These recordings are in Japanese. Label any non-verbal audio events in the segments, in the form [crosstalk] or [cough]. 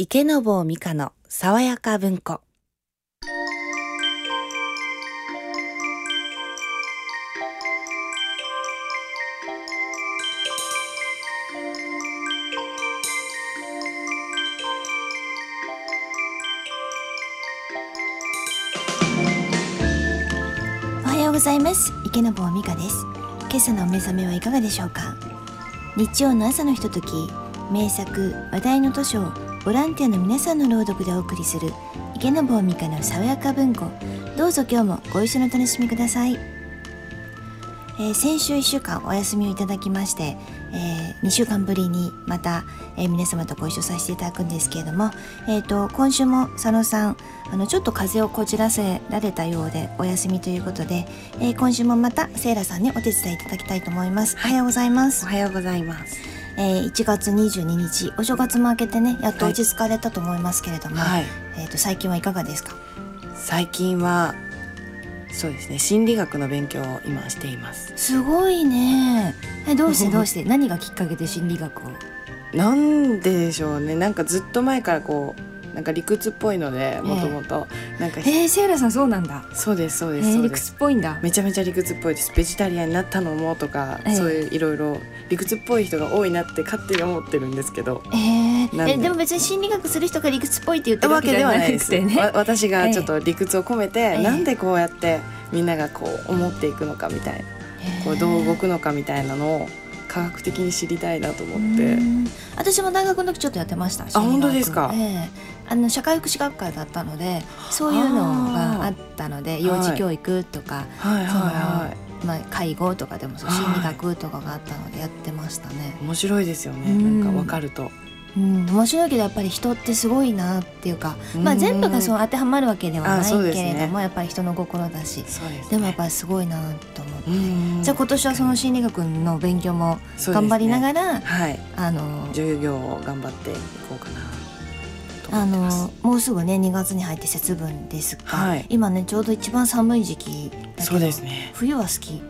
池坊美香の爽やか文庫。おはようございます。池坊美香です。今朝のお目覚めはいかがでしょうか？日曜の朝のひととき名作話題の図書をボランティアの皆さんの朗読でお送りする池坊美香の爽やか文庫どうぞ今日もご一緒のお楽しみください、えー先週1週間お休みをいただきまして、え2週間ぶりにまた、えー皆様とご一緒させていただくんですけれども、えー、と今週も佐野さんあのちょっと風邪をこじらせられたようでお休みということで、えー今週もまたセイラさんにお手伝いいただきたいと思います。おはようございますお。はようございますえー1月22日お正月も明けてねやっと落ち着かれたと思いますけれども、はい。えー、と最近はいかがですか？最近はそうですね心理学の勉強を今しています。すごいね。えどうして？[laughs] どうして？何がきっかけで心理学を？なんででしょうね。なんかずっと前からこうなんか理屈っぽいのでもともと。なんかえー、セイラさんそうなんだ。そうですそうえですそー、理屈っぽいんだ。めちゃめちゃ理屈っぽいです。ベジタリアンになったのもとか、ええ。そういういろいろ理屈っぽい人が多いなって勝手に思ってるんですけど。えー、えでも別に心理学する人が理屈っぽいって言ってるわけではないです。くてねわ私がちょっと理屈を込めて、ええ。なんでこうやってみんながこう思っていくのかみたいな。こうどう動くのかみたいなのを科学的に知りたいなと思って。うん。私も大学の時ちょっとやってました心理学本当ですか？ええ。あの社会福祉学会だったのでそういうのがあったので幼児教育とか、はいはいはまあ、介護とかでも心理学とかがあったのでやってましたね。い。面白いですよね。うん。なんかわかるとうん、面白いけどやっぱり人ってすごいなっていうか、まあ、うん全部がそう当てはまるわけではないけれども、やっぱり人の心だしです、ね、でもやっぱりすごいなと思って、うん。じゃあ今年はその心理学の勉強も頑張りながら、はい。あの授業を頑張っていこうかなとあ思ってます。のもうすぐね2月に入って節分ですが、はい。今ねちょうど一番寒い時期だけどそうですね。冬は好き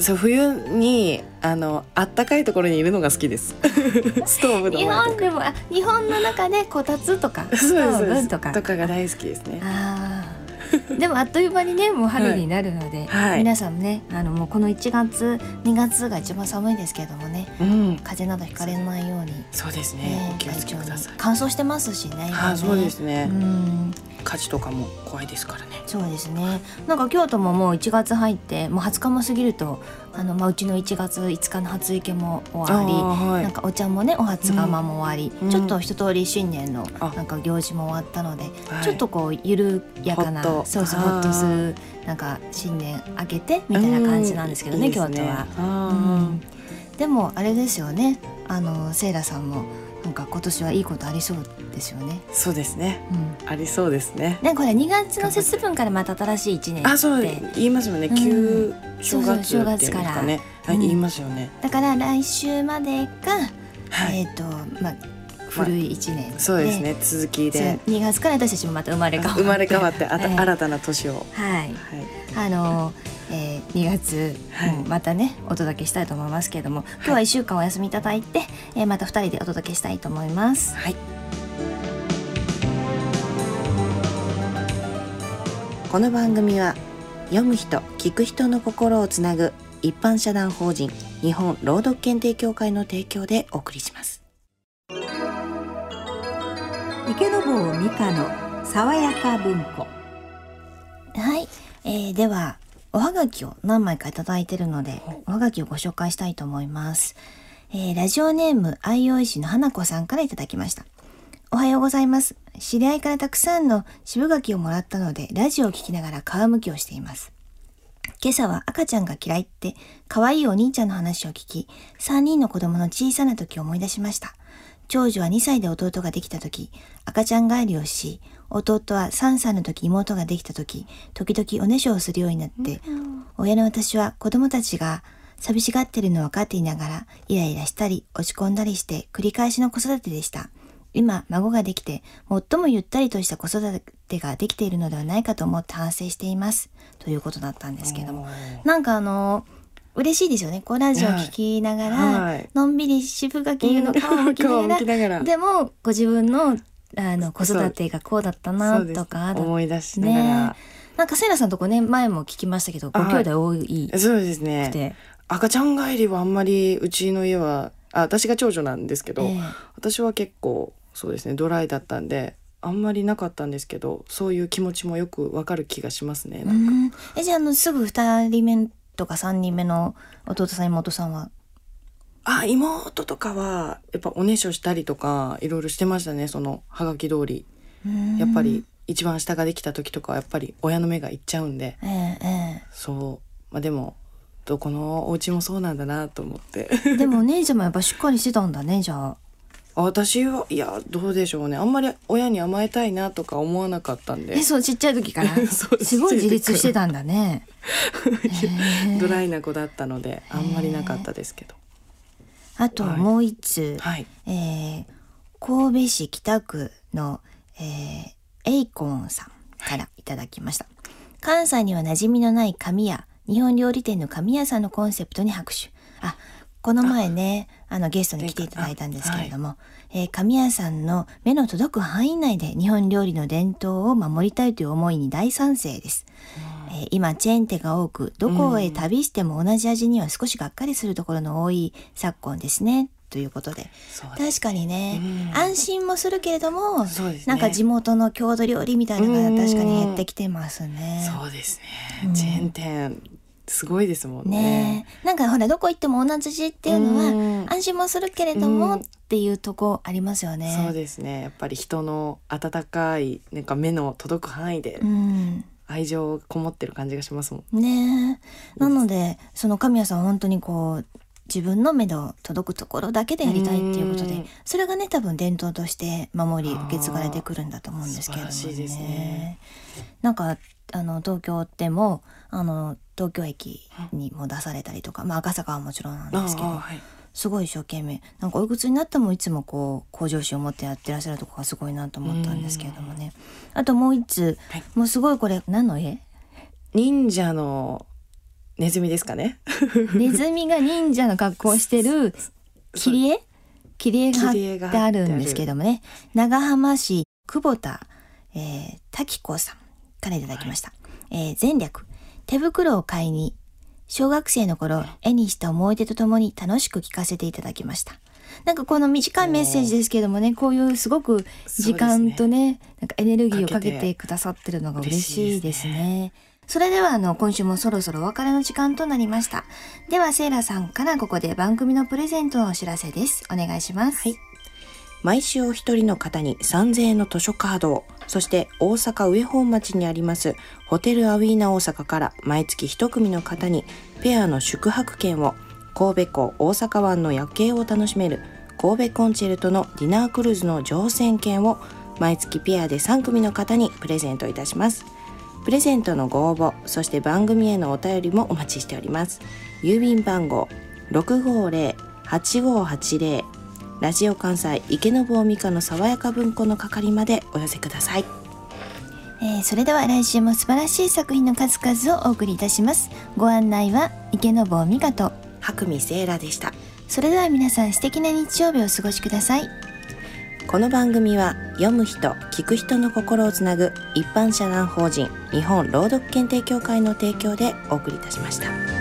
そう冬にあのあったかいところにいるのが好きです。[laughs] ストーブの日本でもあ日本の中でこたつとかストーブとか。とかが大好きですね。あー。でもあっという間にねもう春になるので、はい。皆さんねあのもうこの1月2月が一番寒いですけれどもねうん。風邪などひかれないように、そうですね。ねお気をつけください。乾燥してますしね今ね。はいそうですね。うん火事とかも怖いですからね。そうですね。なんか京都ももう1月入ってもう20日も過ぎるとあの、まあ、うちの1月5日の初池も終わり、はい。なんかお茶もねお初釜も終わり、うんちょっと一通り新年のあ。なんか行事も終わったので、はい。ちょっとこう緩やかなそうそうほっとするなんか新年明けてみたいな感じなんですけどね、うんいいです京都は。あうん。でもあれですよね。あのセイラさんもなんか今年はいいことありそうですよね。ーそうですね。うん。ありそうですね。ねこれ2月の節分からまた新しい1年って。あそう言いますよね。うん。旧正月っていうんですかね。正月から。はいうん言いますよね。だから来週までが、はい。えっ、とまあ古い1年で、そうですね。続きで。2月から私たちもまた生まれ変わって。生まれ変わってあたええ新たな年を。はい。はい。あの、えー、2月、はい。もまたねお届けしたいと思いますけれども今日は1週間お休みいただいて、えーまた2人でお届けしたいと思います。はい。この番組は読む人聞く人の心をつなぐ一般社団法人日本朗読検定協会の提供でお送りします。池坊美香の爽やか文庫。はい、えー、ではおはがきを何枚かいただいてるのでおはがきをご紹介したいと思います、えー、ラジオネーム愛用師の花子さんからいただきました。おはようございます。知り合いからたくさんの渋柿をもらったのでラジオを聞きながら皮むきをしています。今朝は赤ちゃんが嫌いって可愛いお兄ちゃんの話を聞き3人の子供の小さな時を思い出しました長女は2歳で弟ができた時、赤ちゃん帰りをし、弟は3歳の時妹ができた時、時々おねしょをするようになって、親の私は子供たちが寂しがってるのを分かっていながら、イライラしたり落ち込んだりして繰り返しの子育てでした。今、孫ができて、最もゆったりとした子育てができているのではないかと思って反省しています。ということだったんですけども。なんかあの、嬉しいですよね。こうラジオ聞きながら、はい。のんびり渋柿の [laughs] 顔を向きながら。でもご自分のあの子育てがこうだったなとか思い出しながら、ね。なんかセイラさんとこね前も聞きましたけどご兄弟多い。そうですくねて、赤ちゃん帰りはあんまりうちの家はあ私が長女なんですけど、ええ。私は結構そうですねドライだったんであんまりなかったんですけどそういう気持ちもよくわかる気がしますね。えじゃああのすぐ2人目とか3人目の弟さん妹さんは？あ妹とかはやっぱおねしょしたりとかいろいろしてましたねそのはがき通り。やっぱり一番下ができた時とかはやっぱり親の目がいっちゃうんで。えええそう。まあでもどこのお家もそうなんだなと思って。えでもお姉ちゃんもやっぱしっかりしてたんだねじゃああ私はいやどうでしょうね。あんまり親に甘えたいなとか思わなかったんで。えそうちっちゃい時から。[laughs] すごい自立してたんだね。[laughs] ドライな子だったのであんまりなかったですけど。あとはい。もう一通、はい。えー神戸市北区の、えーエイコンさんからい。ただきました。関西には馴染みのない紙屋、日本料理店の紙屋さんのコンセプトに拍手。あ、この前ね、あのゲストに来ていただいたんですけれども、えー紙屋さんの目の届く範囲内で日本料理の伝統を守りたいという思いに大賛成です。えー今チェーン店が多くどこへ旅しても同じ味には少しがっかりするところの多い昨今ですね。ということで。そうです確かにね、うん。安心もするけれども、ね。なんか地元の郷土料理みたいなのが確かに減ってきてますね。そうですね、チェーン店すごいですもんね。ねえ。なんかほらどこ行っても同じっていうのうん。は安心もするけれどもうんっていうとこありますよね。そうですね。やっぱり人の温かいなんか目の届く範囲でうん。愛情こもってる感じがしますもん、ねえ。なのでその神谷さんは本当にこう自分の目の届くところだけでやりたいっていうことでうん。それがね多分伝統として守り受け継がれてくるんだと思うんですけれども素晴らしいですね。なんかあの東京でもあの東京駅にも出されたりとか、まあ、赤坂はもちろんなんですけどはい。すごい一生懸命なんかおいくつになってもいつもこう向上心を持ってやってらっしゃるとこがすごいなと思ったんですけれどもね。あともう一つ、はい。もうすごいこれ何の絵？忍者のネズミですかね？[laughs] ネズミが忍者の格好をしてる切り絵？切り絵が貼ってあるんですけどもね。長浜市久保田、えー、滝子さんからいただきました、えー前略。手袋を買いに小学生の頃絵にした思い出とともに楽しく聞かせていただきました。なんかこの短いメッセージですけどもねこういうすごく時間とねなんかエネルギーをかけてくださってるのが嬉しいですね。それではあの今週もそろそろお別れの時間となりました。ではセイラさんからここで番組のプレゼントのお知らせです。お願いします。はい毎週お一人の方に3000円の図書カードをそして大阪上本町にありますホテルアウィーナ大阪から毎月一組の方にペアの宿泊券を神戸港大阪湾の夜景を楽しめる神戸コンチェルトのディナークルーズの乗船券を毎月ペアで3組の方にプレゼントいたしますプレゼントのご応募そして番組へのお便りもお待ちしております郵便番号650-8580ラジオ関西池坊美香の爽やか文庫の係までお寄せくださいえーそれでは来週も素晴らしい作品の数々をお送りいたします。ご案内は池坊美香と。白見セーラでしたそれでは皆さん素敵な日曜日をお過ごしください。この番組は読む人聞く人の心をつなぐ一般社団法人日本朗読検定協会の提供でお送りいたしました。